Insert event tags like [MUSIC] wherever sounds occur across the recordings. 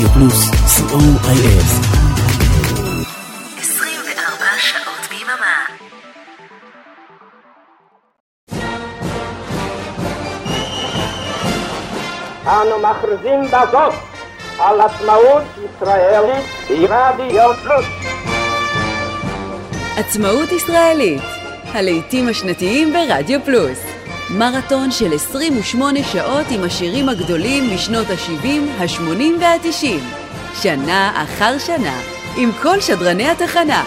רדיו פלוס, co.il. 24 שעות ביממה. אנו מכריזים בזאת על עצמאות ישראלית ברדיו פלוס. עצמאות ישראלית, הלעיתים השנתיים ברדיו פלוס. מרתון של 28 שעות עם השירים הגדולים משנות ה-70, ה-80 וה-90. שנה אחר שנה, עם כל שדרני התחנה.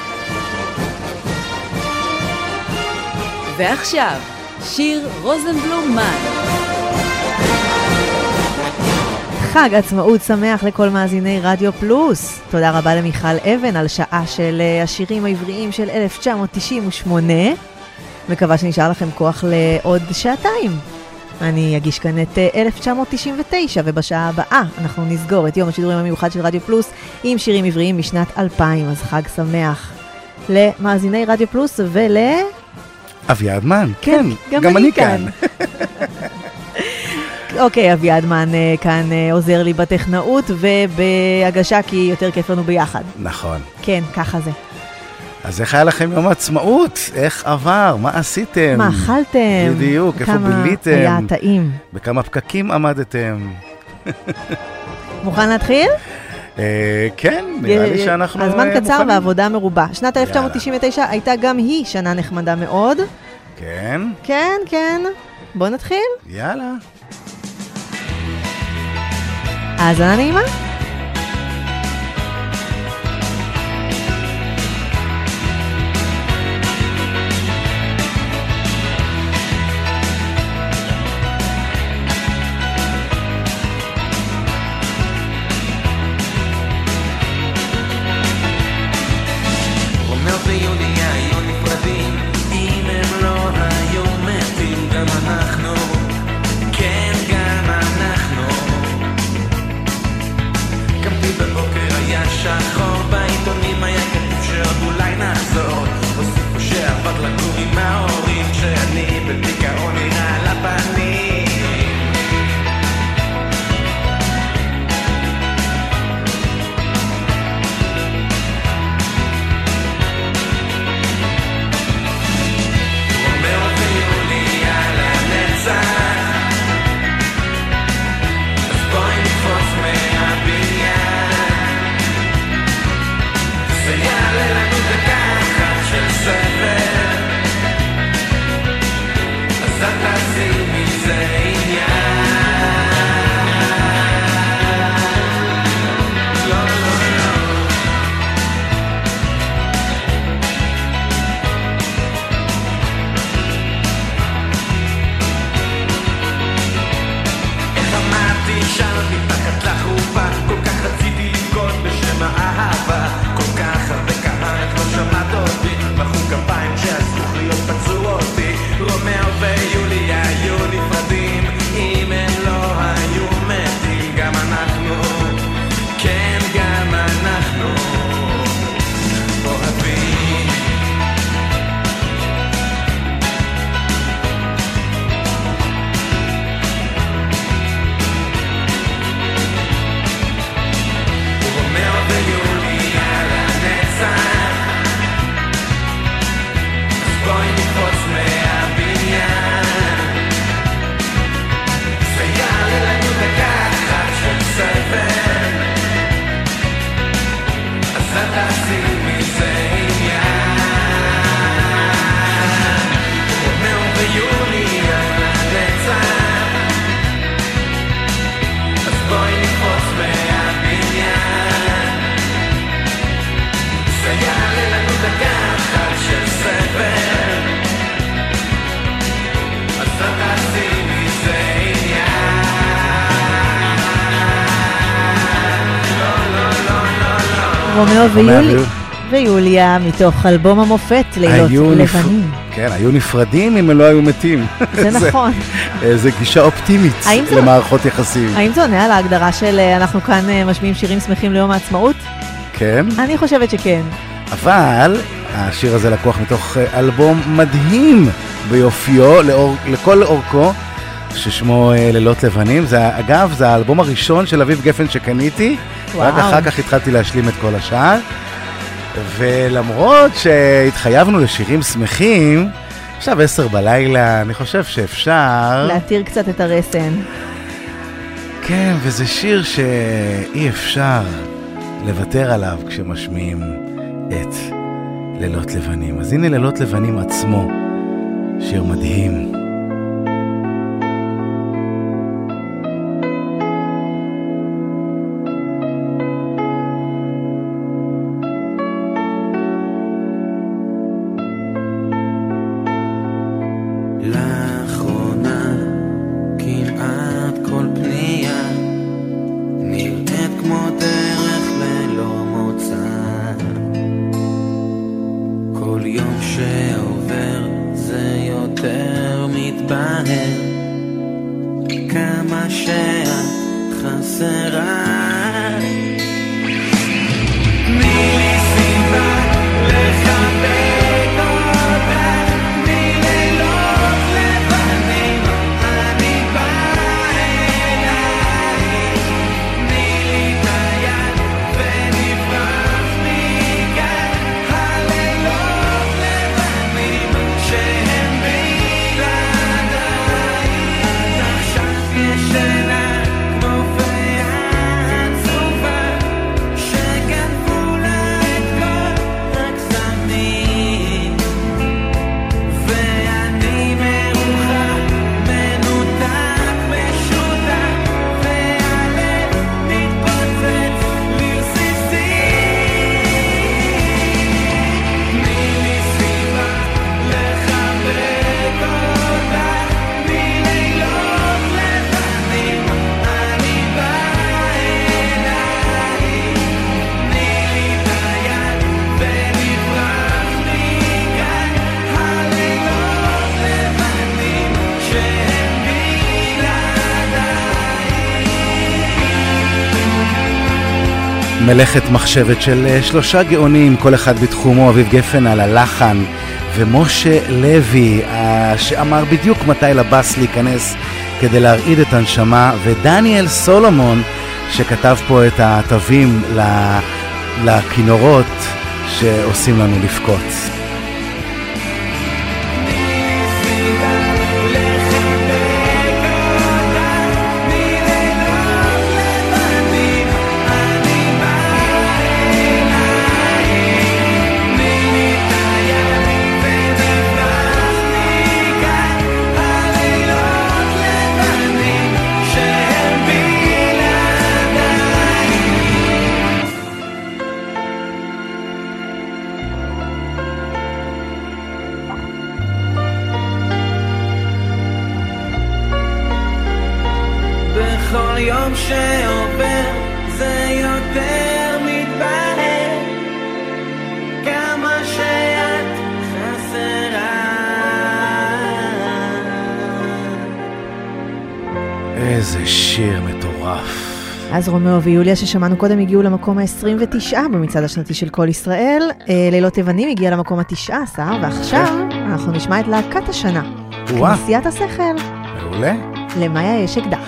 ועכשיו, שיר רוזנבלום מן. חג עצמאות שמח לכל מאזיני רדיו פלוס. תודה רבה למיכל אבן על שעה של אה, השירים העבריים של 1998. מקווה שנשאר לכם כוח לעוד שעתיים. אני אגיש כאן את אה, 1999, ובשעה הבאה אנחנו נסגור את יום השידורים המיוחד של רדיו פלוס עם שירים עבריים משנת 2000, אז חג שמח למאזיני רדיו פלוס ול... אביעד מן, כן, גם אני כאן. [LAUGHS] אוקיי, אביעד מן אה, כאן אה, עוזר לי בטכנאות ובהגשה, כי יותר כיף לנו ביחד. נכון. כן, ככה זה. אז איך היה לכם יום העצמאות? איך עבר? מה עשיתם? מה אכלתם? בדיוק, איפה כמה ביליתם? היה טעים. בכמה פקקים עמדתם? מוכן להתחיל? אה, כן, נראה לי שאנחנו הזמן אה, קצר מוכנים. והעבודה מרובה. שנת 1999 הייתה גם היא שנה נחמדה מאוד. כן, כן, כן. בואו נתחיל. יאללה. האזנה נעימה. ויולי- ויול- ויוליה מתוך אלבום המופת לילות לבנים. כן, היו נפרדים אם הם לא היו מתים. [LAUGHS] [LAUGHS] זה נכון. אה, זה גישה אופטימית זה- למערכות יחסים. האם זה עונה על ההגדרה של אה, אנחנו כאן אה, משמיעים שירים שמחים ליום העצמאות? כן, אני חושבת שכן. אבל השיר הזה לקוח מתוך אלבום מדהים ביופיו, לאור, לכל אורכו, ששמו לילות לבנים. זה, אגב, זה האלבום הראשון של אביב גפן שקניתי, רק אחר כך התחלתי להשלים את כל השאר. ולמרות שהתחייבנו לשירים שמחים, עכשיו עשר בלילה, אני חושב שאפשר... להתיר קצת את הרסן. כן, וזה שיר שאי אפשר לוותר עליו כשמשמיעים את לילות לבנים. אז הנה לילות לבנים עצמו, שיר מדהים. מלאכת מחשבת של אה, שלושה גאונים, כל אחד בתחומו, אביב גפן על הלחן, ומשה לוי, אה, שאמר בדיוק מתי לבאס להיכנס כדי להרעיד את הנשמה, ודניאל סולומון, שכתב פה את התווים לכינורות שעושים לנו לבכות. רומאו ויוליה ששמענו קודם הגיעו למקום ה-29 במצעד השנתי של כל ישראל. אה, לילות לבנים הגיע למקום ה-19, ועכשיו אנחנו נשמע את להקת השנה. וואה. כנסיית השכל. מעולה. למאיה יש אקדח.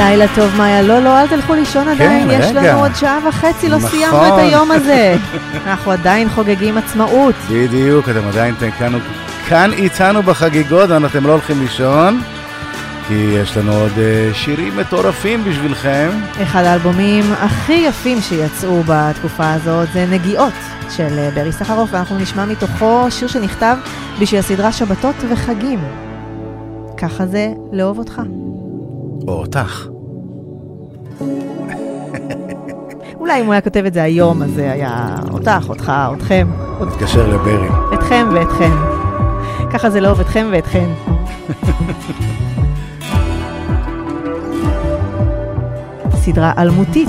לילה טוב, מאיה. לא, לא, אל תלכו לישון עדיין, יש רגע. לנו עוד שעה וחצי, לא נכון. סיימנו את היום [LAUGHS] הזה. אנחנו עדיין חוגגים עצמאות. בדיוק, אתם עדיין כאן, כאן איתנו בחגיגות, ואתם לא הולכים לישון, כי יש לנו עוד אה, שירים מטורפים בשבילכם. אחד האלבומים הכי יפים שיצאו בתקופה הזאת זה נגיעות של אה, ברי סחרוף, ואנחנו נשמע מתוכו שיר שנכתב בשביל הסדרה שבתות וחגים. ככה זה לאהוב אותך. או אותך. אולי אם הוא היה כותב את זה היום, אז זה היה אותך, אותך, אתכם, נתקשר לברי. אתכם ואתכן. ככה זה לאהוב אתכם ואתכן. סדרה אלמותית.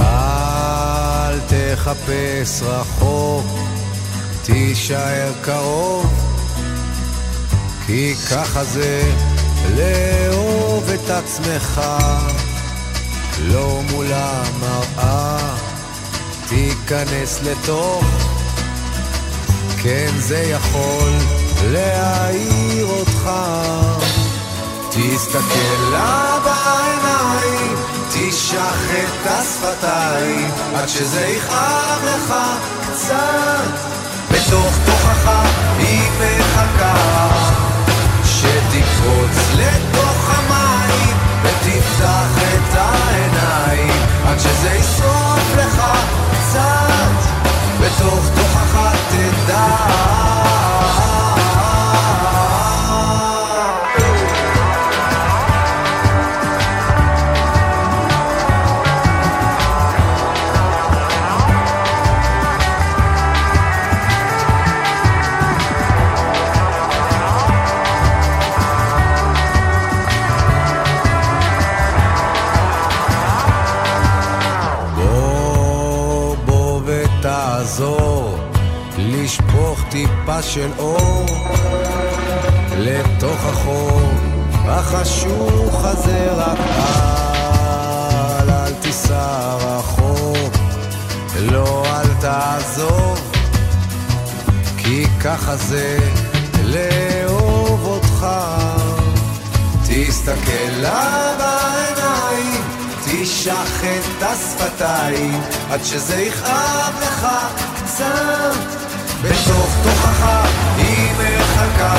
אל תחפש רחוק, תישאר קרוב, כי ככה זה לאהוב את עצמך, לא מול המראה, תיכנס לתוך, כן זה יכול להעיר אותך. תסתכל לה בעיניים, תשח את השפתיים, עד שזה יכאב לך קצת. בתוך תוכך היא מחכה, שתקפוץ לתוך המים, ותפתח את העיניים, עד שזה ישרוף לך קצת. בתוך תוכך תדע. של אור לתוך החור החשוך הזה רק אל, אל תיסע רחוק לא אל תעזוב כי ככה זה לאהוב אותך תסתכל לה בעיניים, תשח את השפתיים, עד שזה יכאב לך קצת. בתוך תוכך היא מחכה,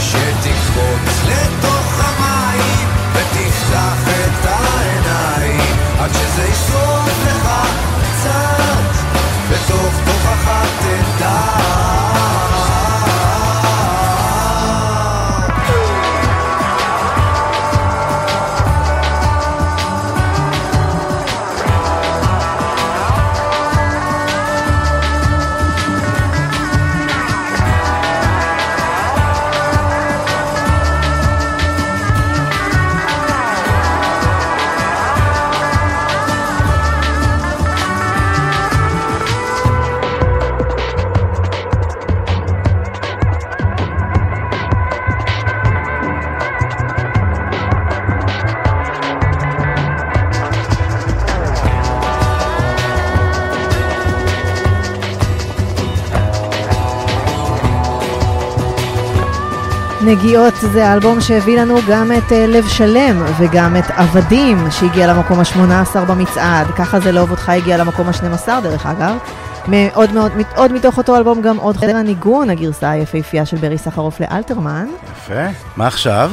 שתקפוץ לתוך המים, ותפתח את העיניים, עד שזה ישרוף לך נגיעות זה האלבום שהביא לנו גם את אה, לב שלם וגם את עבדים שהגיע למקום ה-18 במצעד. ככה זה לאהוב אותך הגיע למקום ה-12 דרך אגב. מאוד מאוד, עוד מתוך אותו אלבום גם עוד חדר הניגון, הגרסה היפהפייה של ברי סחרוף לאלתרמן. יפה. מה עכשיו?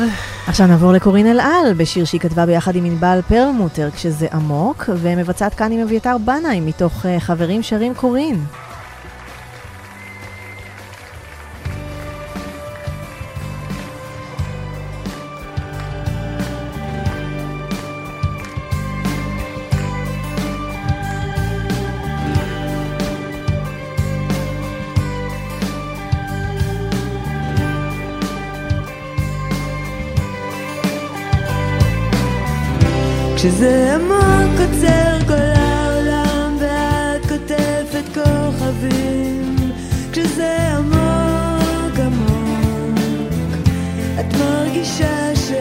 עכשיו נעבור לקורין אלעל, בשיר שהיא כתבה ביחד עם ענבל פרלמוטר, כשזה עמוק, ומבצעת כאן עם אביתר בנאי, מתוך אה, חברים שרים קורין. כשזה עמוק קוצר כל העולם ואת כותבת כוכבים. כשזה עמוק עמוק את מרגישה ש...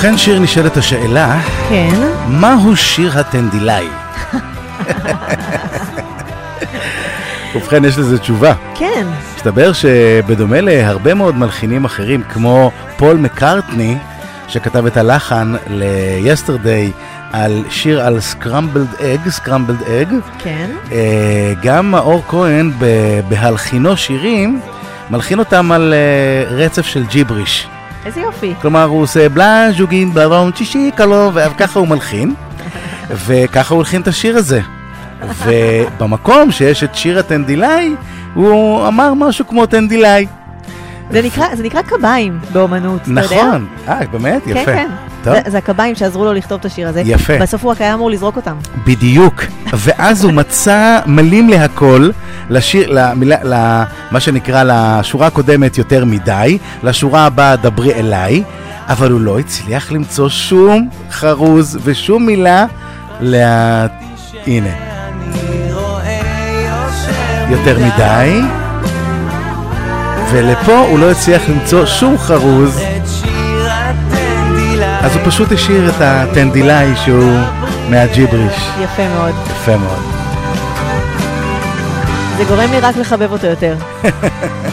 ובכן, שיר נשאלת השאלה, כן. מהו שיר הטנדילאי? [LAUGHS] ובכן, יש לזה תשובה. כן. מסתבר שבדומה להרבה מאוד מלחינים אחרים, כמו פול מקארטני, שכתב את הלחן ל-Yesterday על שיר על Scrambled Egg, Scrambled Egg, כן. אה, גם מאור כהן בהלחינו שירים, מלחין אותם על אה, רצף של ג'יבריש. איזה יופי. כלומר, הוא עושה בלה, ז'וגין, בלון, צ'ישי, קלו, וככה הוא מלחין, וככה הוא הלחין את השיר הזה. [LAUGHS] ובמקום שיש את שיר הטנדילאי, הוא אמר משהו כמו טנדילאי. זה נקרא, זה נקרא קביים באומנות, אתה יודע? נכון, אה, באמת? כן, יפה. כן. טוב. זה, זה הקביים שעזרו לו לכתוב את השיר הזה. יפה. בסוף הוא רק היה אמור לזרוק אותם. בדיוק. ואז הוא מצא מלים להכל, לשיר, למילה, למה שנקרא לשורה הקודמת יותר מדי, לשורה הבאה דברי אליי, אבל הוא לא הצליח למצוא שום חרוז ושום מילה לה... הנה. יותר מדי, ולפה הוא לא הצליח למצוא שום חרוז, אז הוא פשוט השאיר את הטנדילאי שהוא מהג'יבריש. יפה מאוד. יפה מאוד. זה גורם לי רק לחבב אותו יותר. [LAUGHS]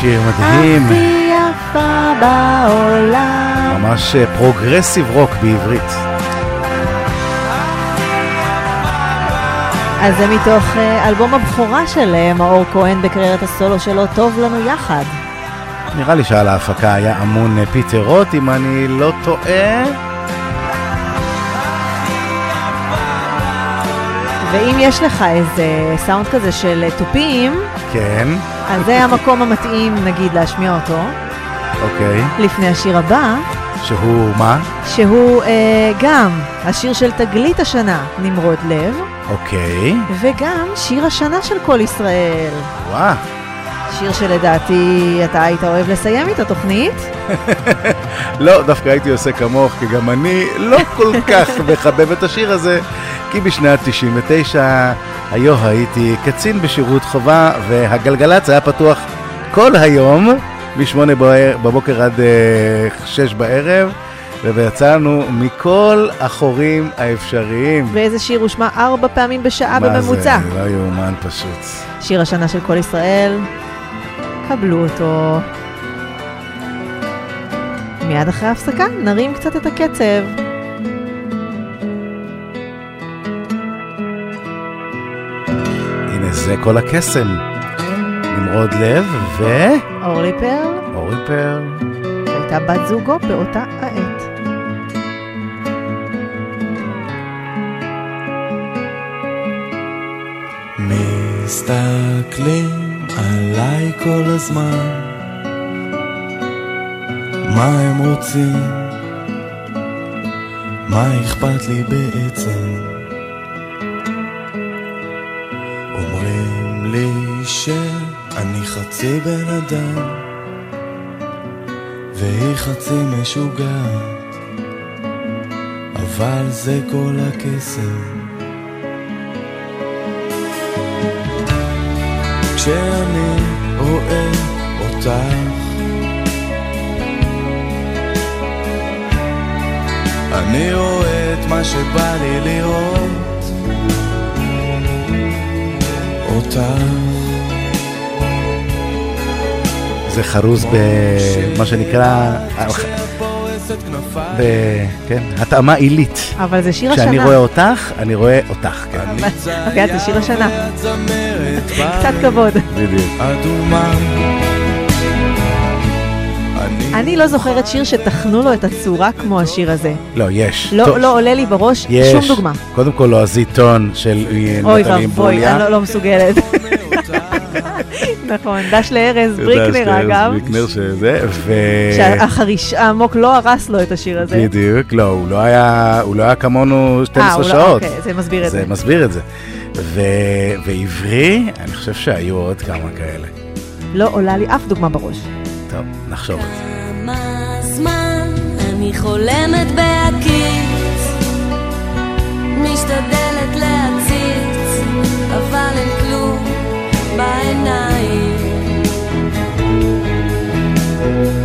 שיר מדהים. הכי יפה בעולם. ממש אה, פרוגרסיב רוק בעברית. אז זה מתוך אה, אלבום הבכורה של אה, מאור כהן בקריירת הסולו שלו, טוב לנו יחד. נראה לי שעל ההפקה היה אמון פיטר רוט, אם אני לא טועה. ואם יש לך איזה סאונד כזה של תופים, כן, אז זה המקום המתאים נגיד להשמיע אותו, אוקיי. לפני השיר הבא, שהוא מה? שהוא אה, גם השיר של תגלית השנה, נמרוד לב, אוקיי. וגם שיר השנה של כל ישראל. וואה. שיר שלדעתי אתה היית אוהב לסיים איתו תוכנית. [LAUGHS] לא, דווקא הייתי עושה כמוך, כי גם אני לא כל כך [LAUGHS] מחבב את השיר הזה, כי בשנת 99 היו הייתי קצין בשירות חובה, והגלגלצ היה פתוח כל היום, מ-8 בבוקר עד אה, 6 בערב, ויצאנו מכל החורים האפשריים. ואיזה שיר הושמע ארבע פעמים בשעה מה בממוצע. זה? לא יאומן פשוט. שיר השנה של כל ישראל, קבלו אותו. מיד אחרי ההפסקה נרים קצת את הקצב. זה כל הקסם. נמרוד לב אורלי פרל ואורי פר. הייתה בת זוגו באותה העת. מסתכלים עליי כל הזמן מה הם רוצים? מה אכפת לי בעצם? חצי בן אדם והיא חצי משוגעת אבל זה כל הקסם כשאני רואה אותך אני רואה את מה שבא לי לראות. אותך זה חרוז במה שנקרא, ב... כן, התאמה עילית. אבל זה שיר כשאני השנה. רואה אותך, אני רואה אותך, כן. אביעד, זה שיר השנה. קצת כבוד. בדיוק. אני לא זוכרת שיר שטחנו לו את הצורה כמו השיר הזה. לא, יש. לא, טוב, לא עולה לי בראש יש. שום דוגמה. קודם כל לועזי טון של אה, אוי נטלי ואבוי. אני לא- לא מסוגלת. [LAUGHS] [LAUGHS] נכון, דש לארז בריקנר אגב, בריקנר שזה, ו... שהחריש העמוק לא הרס לו את השיר הזה. בדיוק, לא, הוא לא היה, הוא לא היה כמונו אה, 12 הוא לא- שעות. אוקיי, זה מסביר את זה זה. מסביר את זה. ו... ועברי, אני חושב שהיו עוד כמה כאלה. לא עולה לי אף דוגמה בראש. טוב, נחשוב על זה. כמה זמן אני חולמת בהקיץ, משתדלת להציץ, אבל אין כלום בעיניים. גם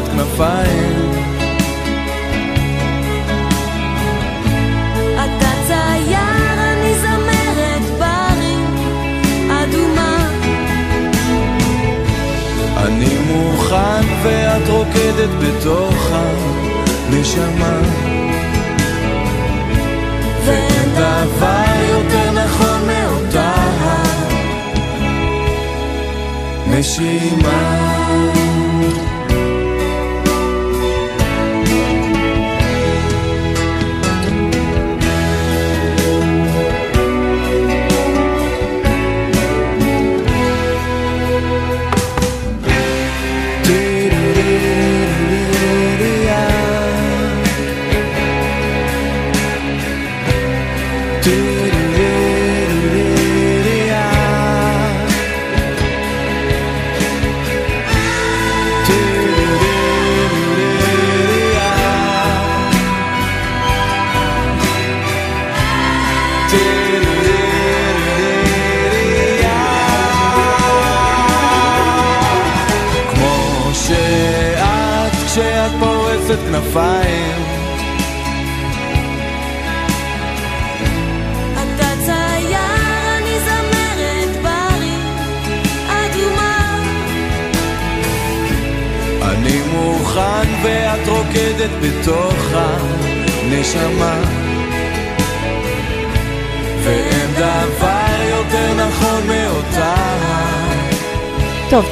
פורסת כנפיים. אתה צייר, אני זמרת ברים אדומה. אני מוכן ואת רוקדת בתוך הנשמה. ואין דבר יותר נכון מאותה נשימה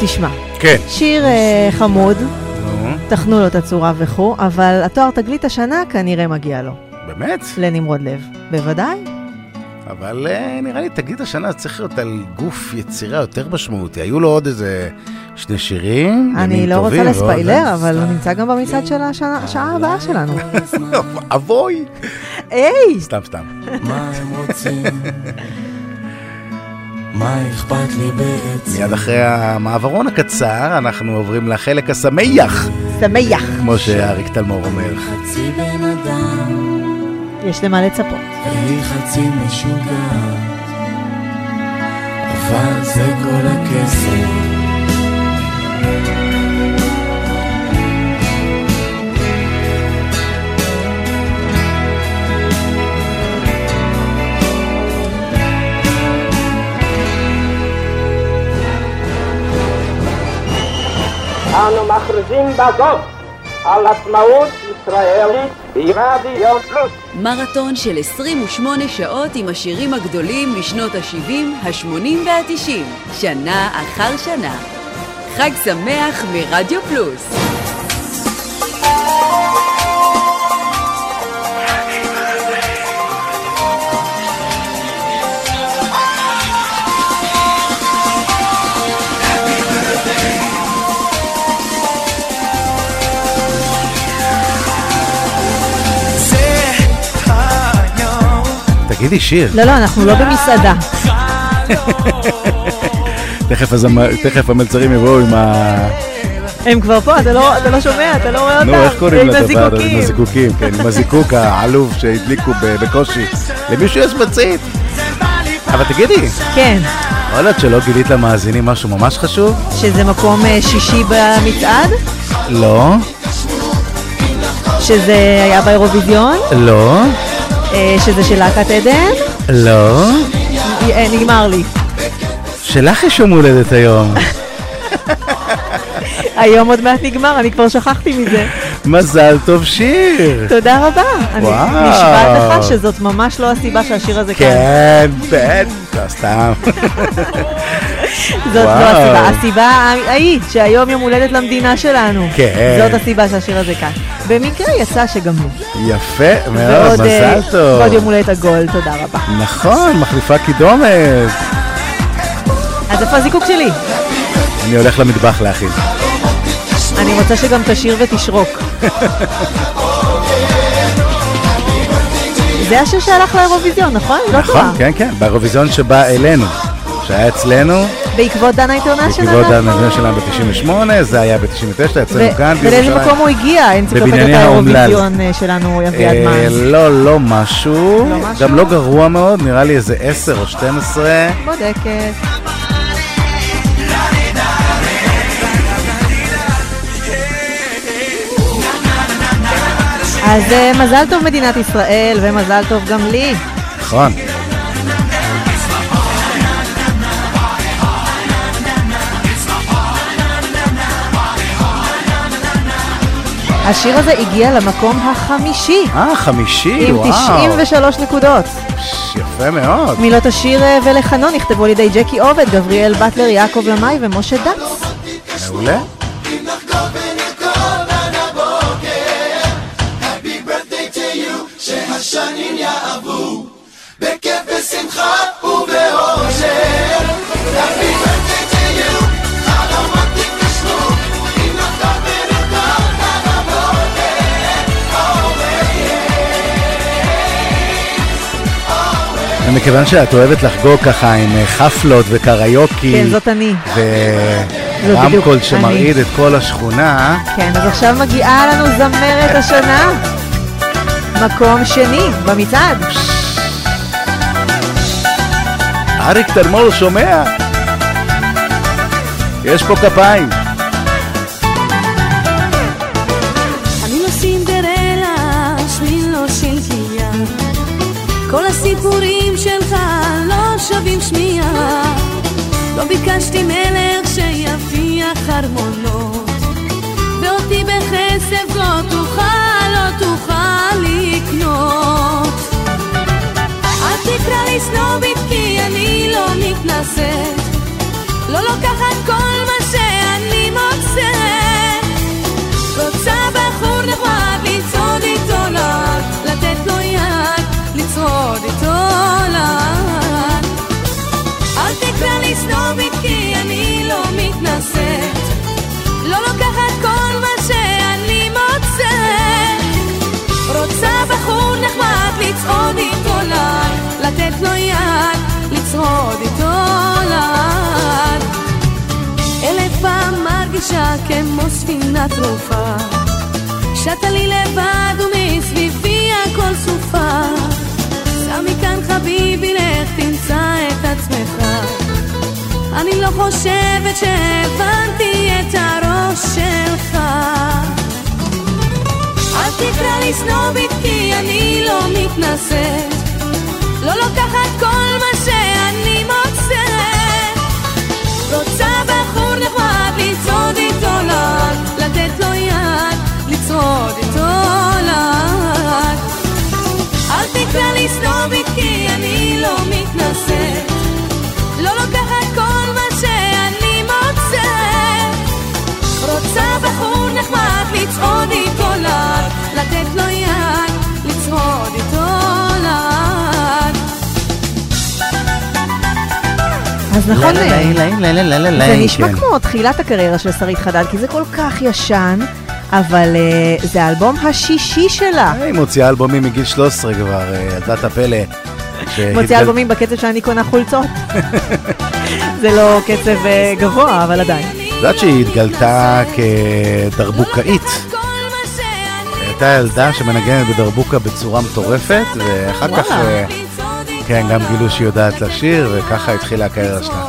תשמע. כן. שיר אה, חמוד, נו, טחנו לו את הצורה וכו', אבל התואר תגלית השנה כנראה מגיע לו. באמת? לנמרוד לב. בוודאי. אבל אה, נראה לי, תגיד השנה, צריך להיות על גוף יצירה יותר משמעותי. היו לו עוד איזה שני שירים, אני לא טובים, רוצה לספיילר, אבל הוא נמצא גם במצעד של השנה- השעה הבאה שלנו. [LAUGHS] אבוי! היי! סתם, סתם. מה הם רוצים? מה אכפת לי בעצם? מיד אחרי המעברון הקצר, אנחנו עוברים לחלק השמח שמח. כמו שאריק תלמור אומר. חצי בן אדם, יש למה לצפות. והיא חצי משוגעת, אבל זה כל הכסף. אנו מכריזים בזאת על עצמאות ישראלית ברדיו פלוס. מרתון של 28 שעות עם השירים הגדולים משנות ה-70, ה-80 וה-90, שנה אחר שנה. חג שמח מרדיו פלוס. תגידי שיר, לא, לא, אנחנו לא במסעדה. תכף הזמ- תכף המלצרים יבואו עם ה... הם כבר פה, אתה לא אתה לא שומע, אתה לא רואה אותם. נו, איך קוראים לדבר? הזה? עם הזיקוקים. כן, עם הזיקוק העלוב שהדליקו בקושי. למישהו יש מצית. אבל תגידי, כן, יכול להיות שלא גילית למאזינים משהו ממש חשוב? שזה מקום אה, שישי במצעד, לא, שזה היה באירוויזיון, לא, שזה של להקת עדן. לא. אה, נגמר לי. שלך יש יום הולדת היום. [LAUGHS] היום עוד מעט נגמר, אני כבר שכחתי מזה. מזל טוב שיר. תודה רבה. אני וואו. נשבעת לך שזאת ממש לא הסיבה שהשיר הזה כאן. כן, בטח, סתם. [LAUGHS] זאת לא. הסיבה. הסיבה ההיא, שהיום יום הולדת למדינה שלנו. כן. זאת הסיבה שהשיר הזה כאן. במקרה יצא שגם לי. יפה מאוד, אה, מזל טוב. ועוד יום הולדת עגול, תודה רבה. נכון, מחליפה קידומת. אז איפה הזיקוק שלי? אני הולך למטבח להכין. אני רוצה שגם תשיר ותשרוק. זה השיר שהלך לאירוויזיון, נכון? לא נכון. כן, כן, באירוויזיון שבא אלינו. שהיה אצלנו, בעקבות דנה אינטרנשיונל? בעקבות הנבנה שלנו ב-98, זה היה ב-99, אצלנו כאן ולאיזה בירושלים. מקום הוא הגיע? אנציקלופדיית. האירוויזיון אה, שלנו, אביעד אה, מאז. לא, לא משהו, לא משהו? גם לא גרוע מאוד, נראה לי איזה 10 או 12. בודקת. אז אה, מזל טוב מדינת ישראל, ומזל טוב גם לי. נכון. השיר הזה הגיע למקום החמישי, אה, חמישי, עם וואו. 93 נקודות. יפה מאוד. מילות השיר אה, ולחנו נכתבו על ידי ג'קי עובד, גבריאל בטלר, יעקב למאי ומשה דץ. מעולה. ומכיוון שאת אוהבת לחגוג ככה עם אה, חפלות וקריוקי, כן, זאת אני. ורמקול שמרעיד את כל השכונה, כן, אז עכשיו מגיעה לנו זמרת השנה. מקום שני במצעד. אריק תלמור שומע? יש פה כפיים. שווים שמיעה. לא ביקשתי מלך שיבטיח ארמונות, ואותי בכסף לא תוכל, לא תוכל לקנות. אל תקרא לי סנובית כי אני לא מתנשאת, לא לוקחת כל ספר לי סנובית כי אני לא מתנשאת. לא לוקחת כל מה שאני מוצאת. רוצה בחור נחמד לצעוד איתו ליל לתת לו יד לצעוד איתו ליל אלף פעם מרגישה כמו ספינה טרופה שטה לי לבד ומסביבי הכל סופה. סע מכאן חביבי לך תמצא את עצמך. אני לא חושבת שהבנתי את הראש שלך. אל תקרא לי סנובית כי אני לא מתנשאת. לא לוקחת כל מה שאני מוצאת. רוצה בחור נחמד לצעוד איתו לאט, לתת לו יד, לצעוד איתו לאט. אל תקרא לי סנובית כי אני לא מתנשאת. לצעוד איתו לאט, לתת לו יד, לצעוד איתו לאט. אז נכון, אה, זה נשמע. כמו תחילת הקריירה של שרית חדד, כי זה כל כך ישן, אבל אה, זה האלבום השישי שלה. היא מוציאה אלבומים מגיל 13 כבר, אה, ילדת הפלא. [LAUGHS] שהתגל- מוציאה אלבומים בקצב שאני קונה חולצות. [LAUGHS] זה לא קצב אה, גבוה, אבל עדיין. את יודעת שהיא התגלתה כדרבוקאית. הייתה ילדה שמנגנת בדרבוקה בצורה מטורפת, ואחר כך וואלה. אה, כן, גם גילו שהיא יודעת לשיר, וככה התחילה הקריירה שלה.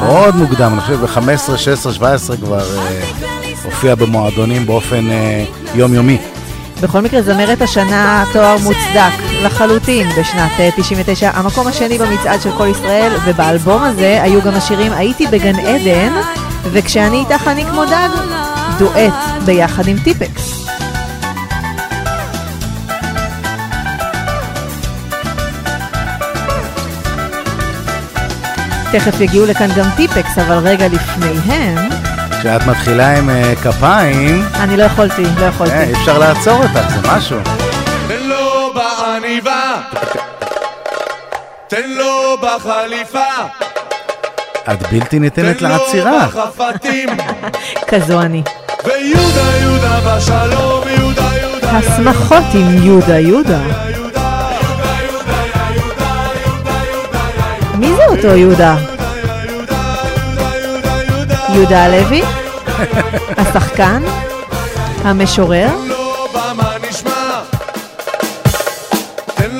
מאוד מוקדם, אני חושב ב-15, 16, 17 כבר אה, הופיעה במועדונים באופן אה, יומיומי. בכל מקרה, זמרת השנה תואר מוצדק לחלוטין בשנת אה, 99, המקום השני במצעד של כל ישראל, ובאלבום הזה היו גם השירים הייתי בגן עדן, וכשאני איתך אני כמו דג, דואט ביחד עם טיפקס. תכף יגיעו לכאן גם טיפקס, אבל רגע לפניהם, כשאת מתחילה עם אה, כפיים, אני לא יכולתי, לא יכולתי. אה, אי אפשר לעצור אותך, זה משהו. תן לו בעניבה, תן לו בחליפה, את בלתי ניתנת תן לו לעצירה. בחפתים, [LAUGHS] כזו אני. ויהודה יהודה בשלום, יהודה יהודה השמחות עם יהודה יהודה. מי זה אותו יהודה? יהודה הלוי? השחקן? המשורר? לו במה נשמע, תן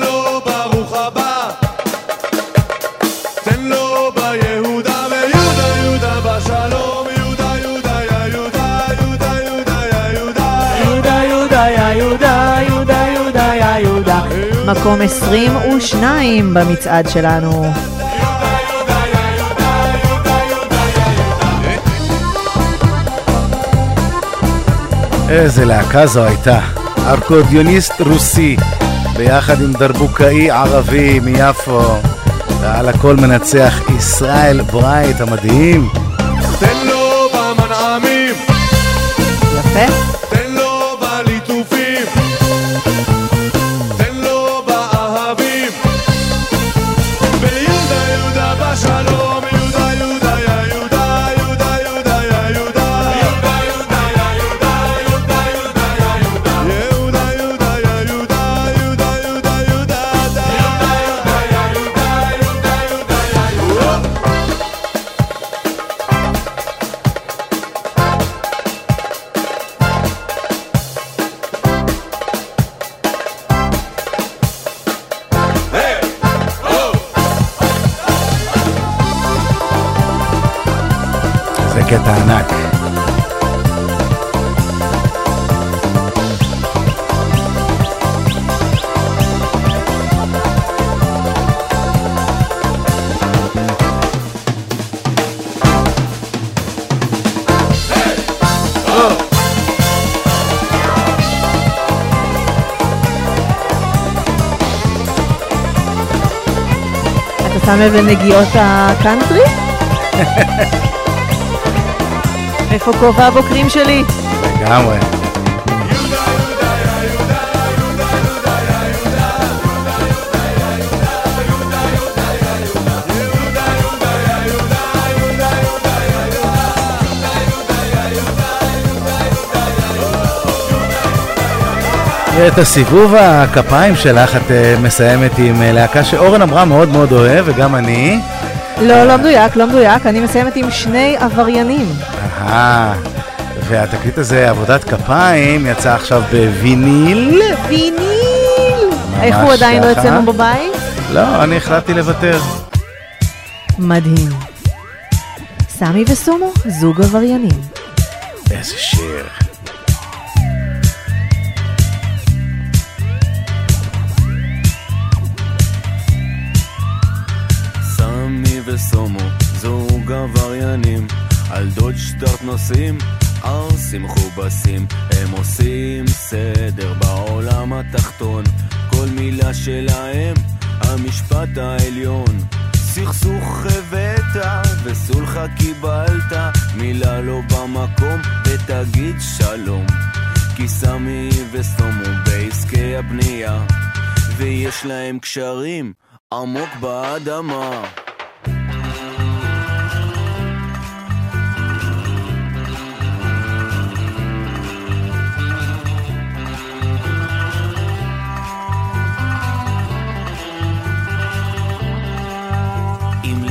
איזה להקה זו הייתה. ארקודיוניסט רוסי, ביחד עם דרבוקאי ערבי מיפו. ועל הכל מנצח ישראל ברייט המדהים. תן לו במנעמים, יפה. זה קטע ענק. אתה שם לב לנגיעות הקאנטרי? [LAUGHS] איפה כובע הבוקרים שלי? לגמרי. את הסיבוב הכפיים שלך את אה, מסיימת עם אה, להקה שאורן אמרה מאוד מאוד אוהב, וגם אני. לא, לא מדויק, לא מדויק, אני מסיימת עם שני עבריינים. אהה, והתקליט הזה, עבודת כפיים, יצא עכשיו בוויניל. ויניל! ממש איך הוא עדיין לא. אצלנו בבית? לא, אני החלטתי לוותר. מדהים. סמי וסומו, זוג עבריינים. איזה שיר. וסומו, זוג עבריינים, על דוד שטארט נוסעים, ערסים מכובסים, הם עושים סדר בעולם התחתון, כל מילה שלהם, המשפט העליון. סכסוך הבאת וסולחה קיבלת, מילה לא במקום ותגיד שלום. כי סמי וסומו בעסקי הבנייה, ויש להם קשרים עמוק באדמה.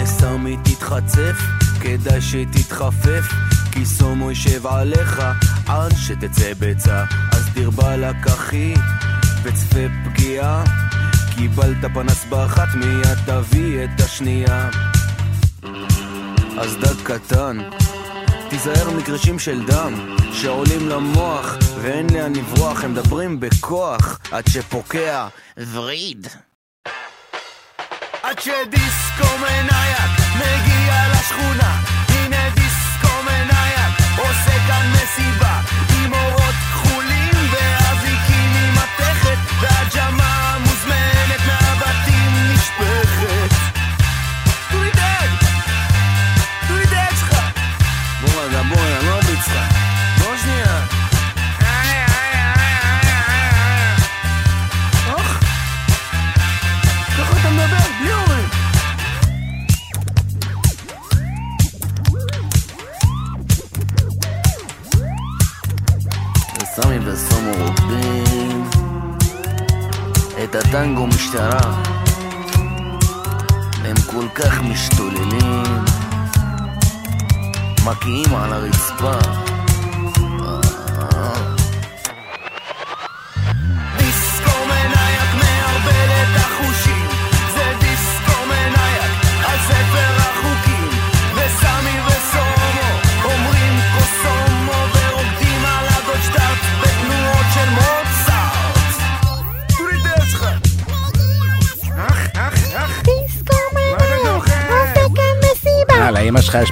אם לסמי תתחצף, כדאי שתתחפף, כי סומו יישב עליך עד שתצא ביצה. אז דיר באלק אחי, וצפה פגיעה, קיבלת פנס באחת, מיד תביא את השנייה. אז דג קטן, תיזהר מקרשים של דם, שעולים למוח, ואין לאן לברוח, הם מדברים בכוח, עד שפוקע וריד. עד שדיסקו מנייק מגיע לשכונה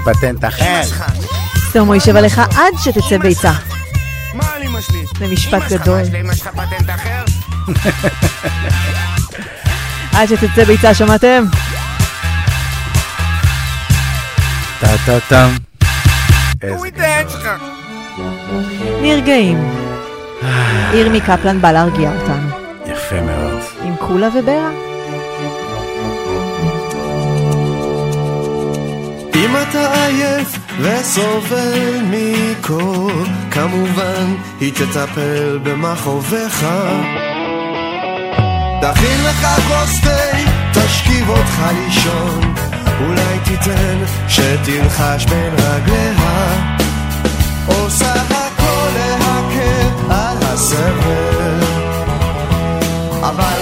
פטנט אחר. סומו יישב עליך עד שתצא ביצה. מה על אמא שלי? זה משפט גדול. שלך פטנט אחר? [LAUGHS] עד שתצא ביצה, שמעתם? טה-טה-טם. נרגעים. ירמי קפלן בא להרגיע אותנו. יפה מאוד. עם קולה וברה. אם אתה עייף וסובל מקור, כמובן היא תטפל במכאוביך. תכין לך כוס תה, תשכיב אותך לישון, אולי תיתן שתלחש בין רגליה. עושה הכל להקל על הסבל, אבל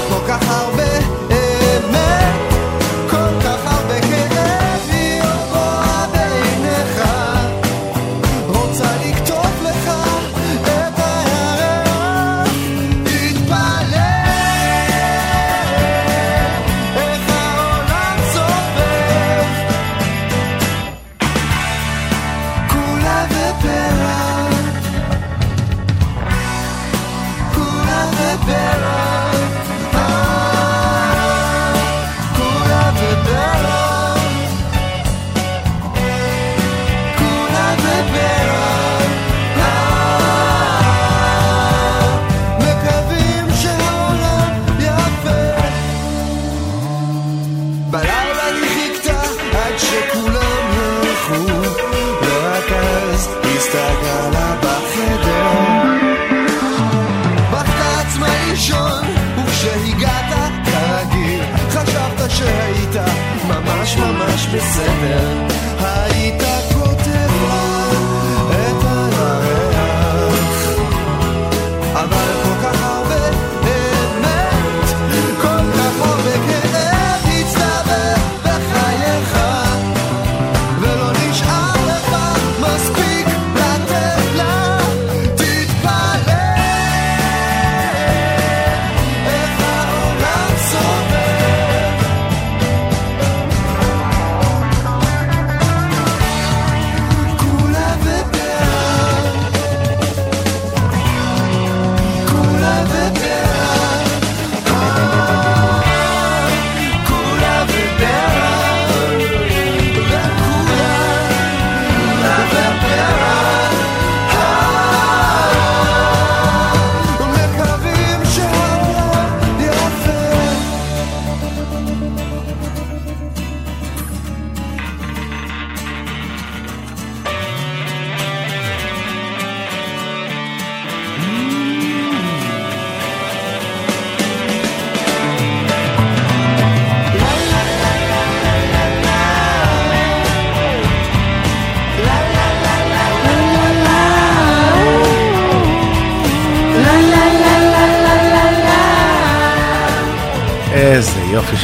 ממש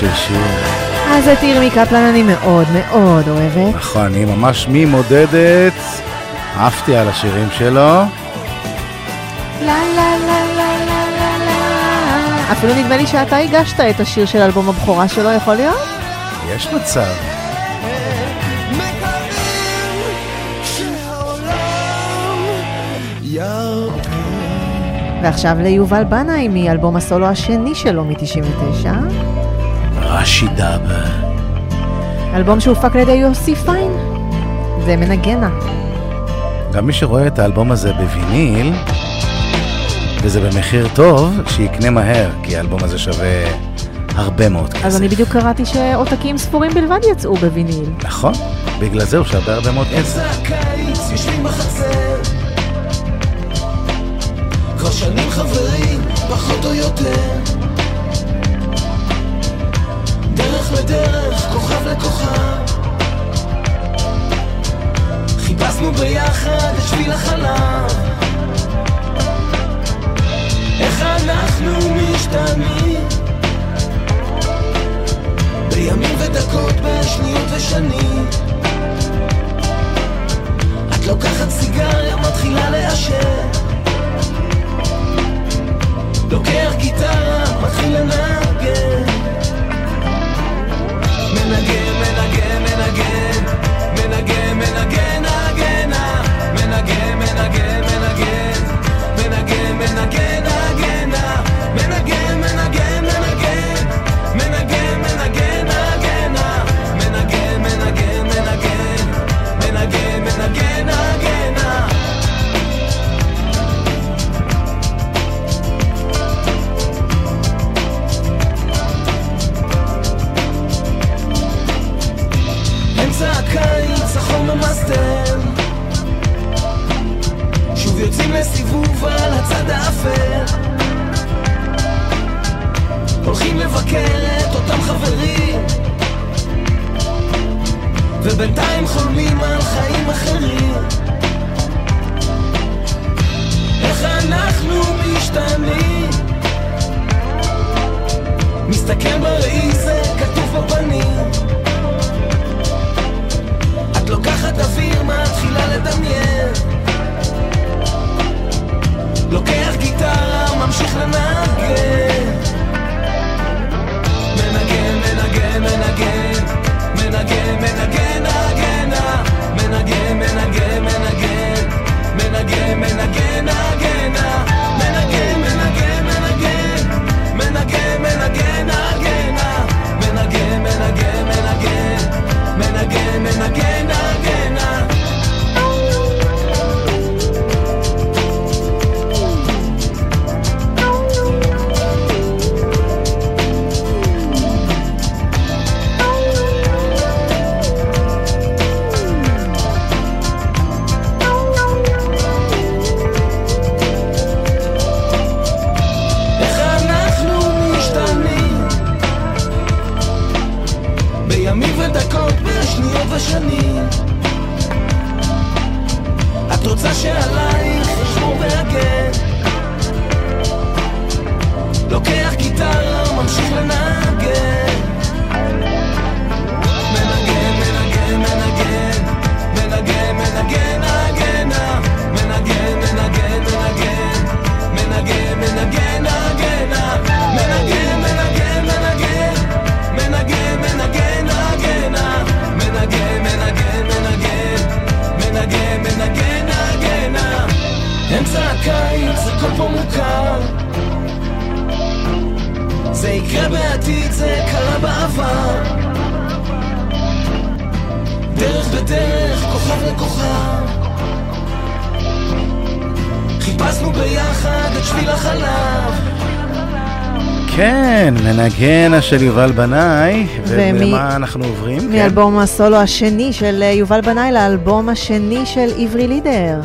של שיר. אז את ירמי קפלן אני מאוד מאוד אוהבת. נכון, היא ממש ממודדת. עפתי על השירים שלו. לה לה לה לה לה לה לה. אפילו נדמה לי שאתה הגשת את השיר של אלבום הבכורה שלו, יכול להיות? יש מצב. ועכשיו ליובל בנאי מאלבום הסולו השני שלו מ-99. רשי דאב. אלבום שהופק על ידי יוסי פיין. זה מנגנה. גם מי שרואה את האלבום הזה בוויניל, וזה במחיר טוב, שיקנה מהר, כי האלבום הזה שווה הרבה מאוד כסף. אז אני בדיוק קראתי שעותקים ספורים בלבד יצאו בוויניל. נכון, בגלל זה הוא שווה הרבה מאוד כסף. כבר שנים חברים, פחות או יותר חיפשנו ביחד את שביל החלב. איך אנחנו משתנים? בימים ודקות, בשניות ושנים. את לוקחת סיגריה, מתחילה לעשן. לוקח גיטרה, מתחיל לנגן. מנגן, מנגן, מנגן. מנגן, מנגן, מנגן, מנגן, מנגן מנגן, מנגן, לסיבוב על הצד האפל. הולכים לבקר את אותם חברים. ובינתיים חולמים על חיים אחרים. איך אנחנו משתנים? מסתכל בראי זה כתוב בפנים. את לוקחת אוויר, מתחילה לדמיין לוקח גיטרה, ממשיך לנגן. מנגן, מנגן, מנגן. מנגן, מנגן, נגנה מנגן, מנגן, מנגן. מנגן, מנגן, מנגנה של יובל בנאי, ולמה אנחנו עוברים? כן. מאלבום הסולו השני של אה, יובל בנאי לאלבום השני של עברי לידר.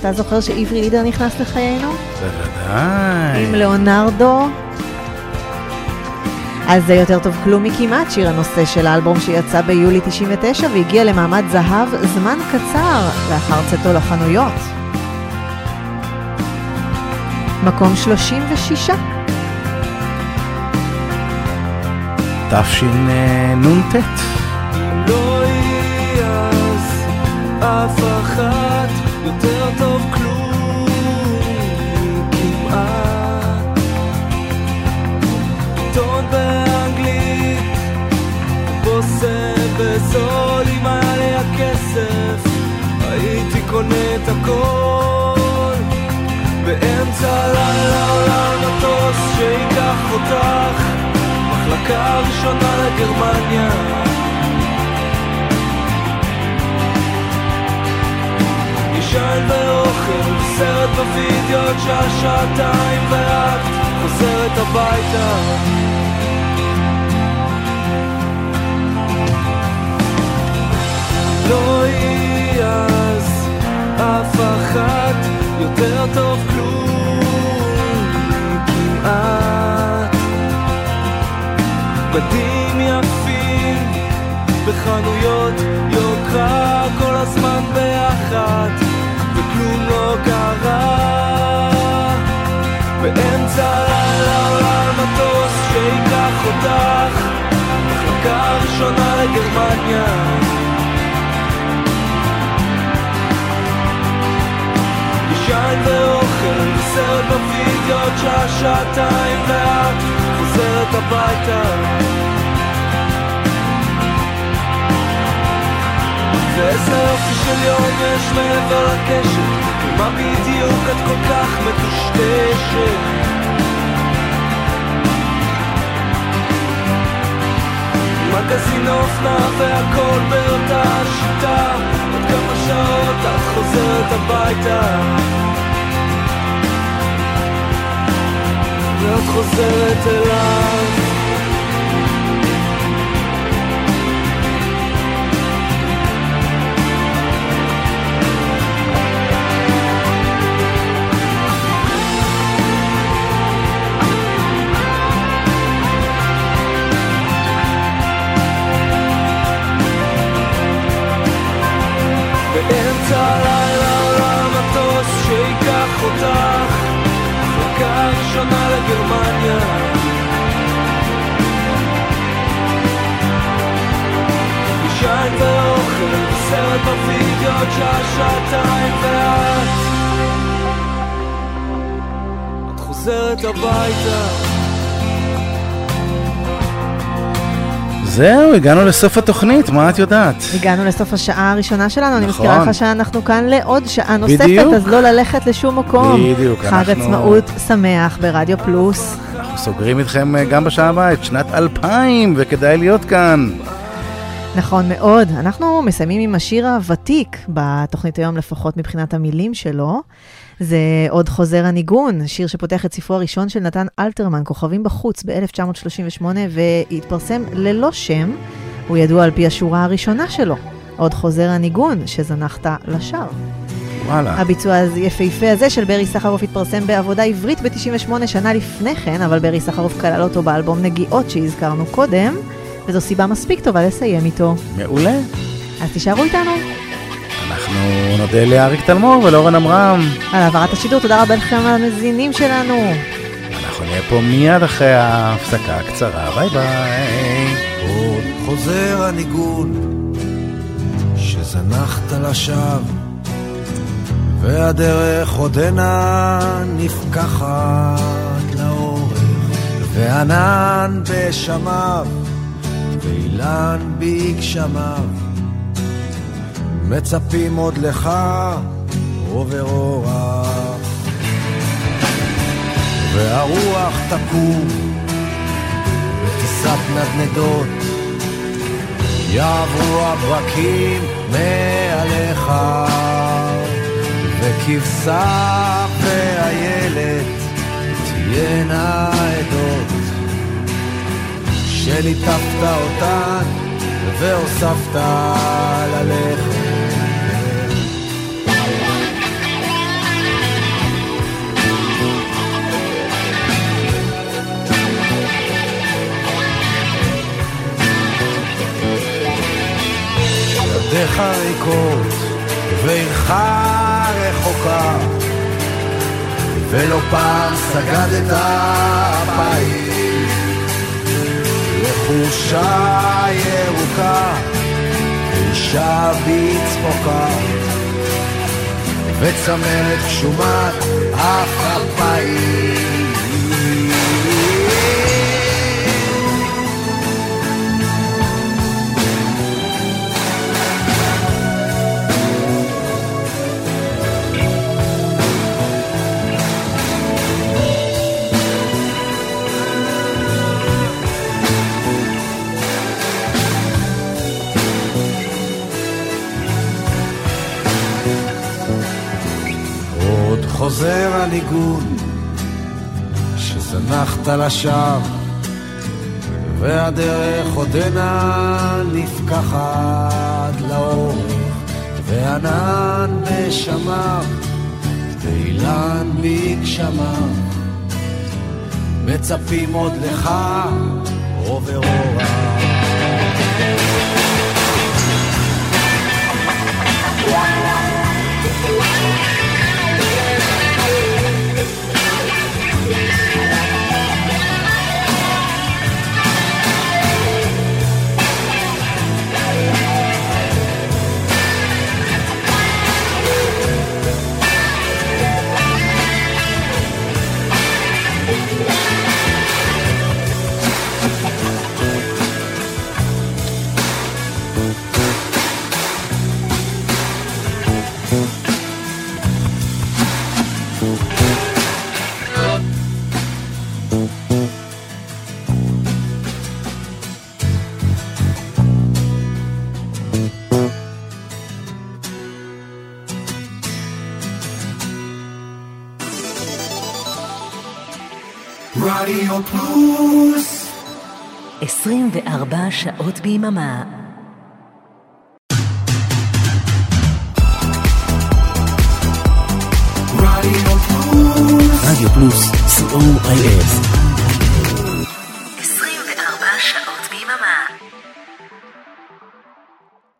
אתה זוכר שעברי לידר נכנס לחיינו? בוודאי. עם לאונרדו. אז זה יותר טוב כלום מכמעט, שיר הנושא של האלבום שיצא ביולי 99 והגיע למעמד זהב זמן קצר לאחר צאתו לחנויות. מקום 36. תשנ"ט. לא יהיה את הכל. באמצע הלילה עולה שייקח אותך, מחלקה ראשונה לגרמניה. ישן ואוכל, סרט בווידאו עד שעה שעתיים ואת חוזרת הביתה לא יהיה אז אף אחת יותר טוב כלום כמעט בדים יפים בחנויות יוקרה כל הזמן ביחד וכלום לא קרה. באמצע הלילה עולה על מטוס שייקח אותך מחלקה ראשונה לגרמניה. ישן ואוכל סרט בווידאו שעה שעתיים ואת חוזרת הביתה. ואיזה יופי של יום יש מעבר לקשת מה בדיוק את כל כך מטושטשת? מגזין אופנה והכל באותה שיטה עוד כמה שעות את חוזרת הביתה חוזרת אליו לגרמניה ישן ואוכל, סרט בווידאו שעה שעתיים ואת את חוזרת הביתה זהו, הגענו לסוף התוכנית, מה את יודעת? הגענו לסוף השעה הראשונה שלנו, אני נכון. מזכירה לך שאנחנו כאן לעוד שעה נוספת, בדיוק. אז לא ללכת לשום מקום. בדיוק, חג אנחנו- עצמאות שמח ברדיו פלוס. אנחנו סוגרים איתכם אה, גם בשעה הבאה את שנת 2000, וכדאי להיות כאן. נכון מאוד. אנחנו מסיימים עם השיר הוותיק בתוכנית היום, לפחות מבחינת המילים שלו. זה עוד חוזר הניגון, שיר שפותח את ספרו הראשון של נתן אלתרמן, כוכבים בחוץ, ב-1938, והתפרסם ללא שם. הוא ידוע על פי השורה הראשונה שלו, עוד חוזר הניגון, שזנחת לשווא. וואלה. הביצוע היפהפה הזה של ברי סחרוף התפרסם בעבודה עברית ב-98 שנה לפני כן, אבל ברי סחרוף כלל אותו באלבום נגיעות שהזכרנו קודם, וזו סיבה מספיק טובה לסיים איתו. מעולה. אז תישארו איתנו. אנחנו נודה לאריק תלמור ולאורן עמרם. על העברת השידור, תודה רבה לכם על המאזינים שלנו. אנחנו נהיה פה מיד אחרי ההפסקה הקצרה. ביי ביי. עוד חוזר הניגון שזנחת לשווא והדרך עודנה נפקחת לאורך וענן בשמיו ואילן בגשמיו מצפים עוד לך עובר אורח והרוח תקום בטיסת נדנדות. יעברו הברקים מעליך וכבשה ואיילת תהיינה עדות. שליטפת אותן והוספת ללכת ידיך ריקות ועירך רחוקה. ולא פעם סגדת פעיל. חורשה ירוקה, אישה בצחוקה, וצמרת גשומת אפרפאים. עוד הניגון שזנחת לשווא והדרך עודנה נפקחת לאורך וענן בשמיו ואילן בגשמיו מצפים עוד לך עובר אורה 24 שעות ביממה. רדיו פלוס co.il